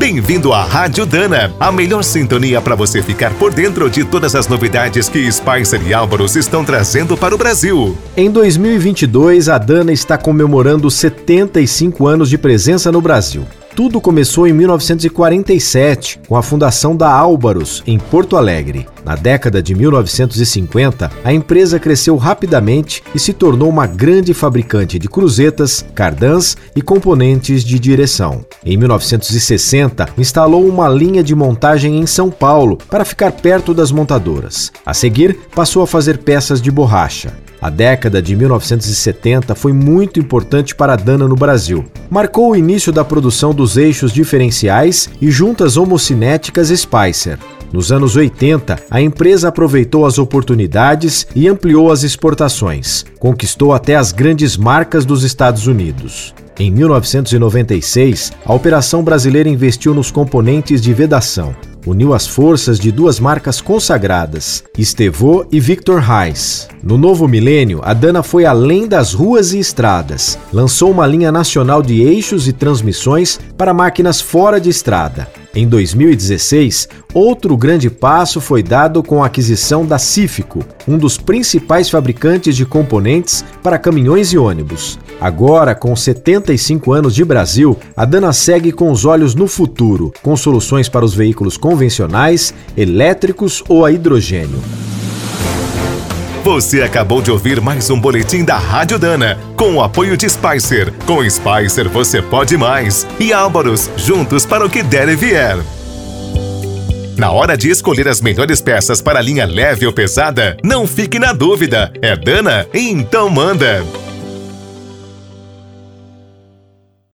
Bem-vindo à Rádio Dana, a melhor sintonia para você ficar por dentro de todas as novidades que Spicer e Álvaros estão trazendo para o Brasil. Em 2022, a Dana está comemorando 75 anos de presença no Brasil. Tudo começou em 1947, com a fundação da Álvaros, em Porto Alegre. Na década de 1950, a empresa cresceu rapidamente e se tornou uma grande fabricante de cruzetas, cardãs e componentes de direção. Em 1960, instalou uma linha de montagem em São Paulo para ficar perto das montadoras. A seguir, passou a fazer peças de borracha. A década de 1970 foi muito importante para a Dana no Brasil. Marcou o início da produção dos eixos diferenciais e juntas homocinéticas Spicer. Nos anos 80, a empresa aproveitou as oportunidades e ampliou as exportações. Conquistou até as grandes marcas dos Estados Unidos. Em 1996, a operação brasileira investiu nos componentes de vedação uniu as forças de duas marcas consagradas, Estevô e Victor Reis. No novo milênio, a Dana foi além das ruas e estradas. Lançou uma linha nacional de eixos e transmissões para máquinas fora de estrada. Em 2016, outro grande passo foi dado com a aquisição da Cífico, um dos principais fabricantes de componentes para caminhões e ônibus. Agora, com 75 anos de Brasil, a Dana segue com os olhos no futuro, com soluções para os veículos convencionais, elétricos ou a hidrogênio. Você acabou de ouvir mais um boletim da Rádio Dana, com o apoio de Spicer. Com Spicer você pode mais. E Álvaros, juntos para o que der e vier. Na hora de escolher as melhores peças para linha leve ou pesada, não fique na dúvida. É Dana? Então manda!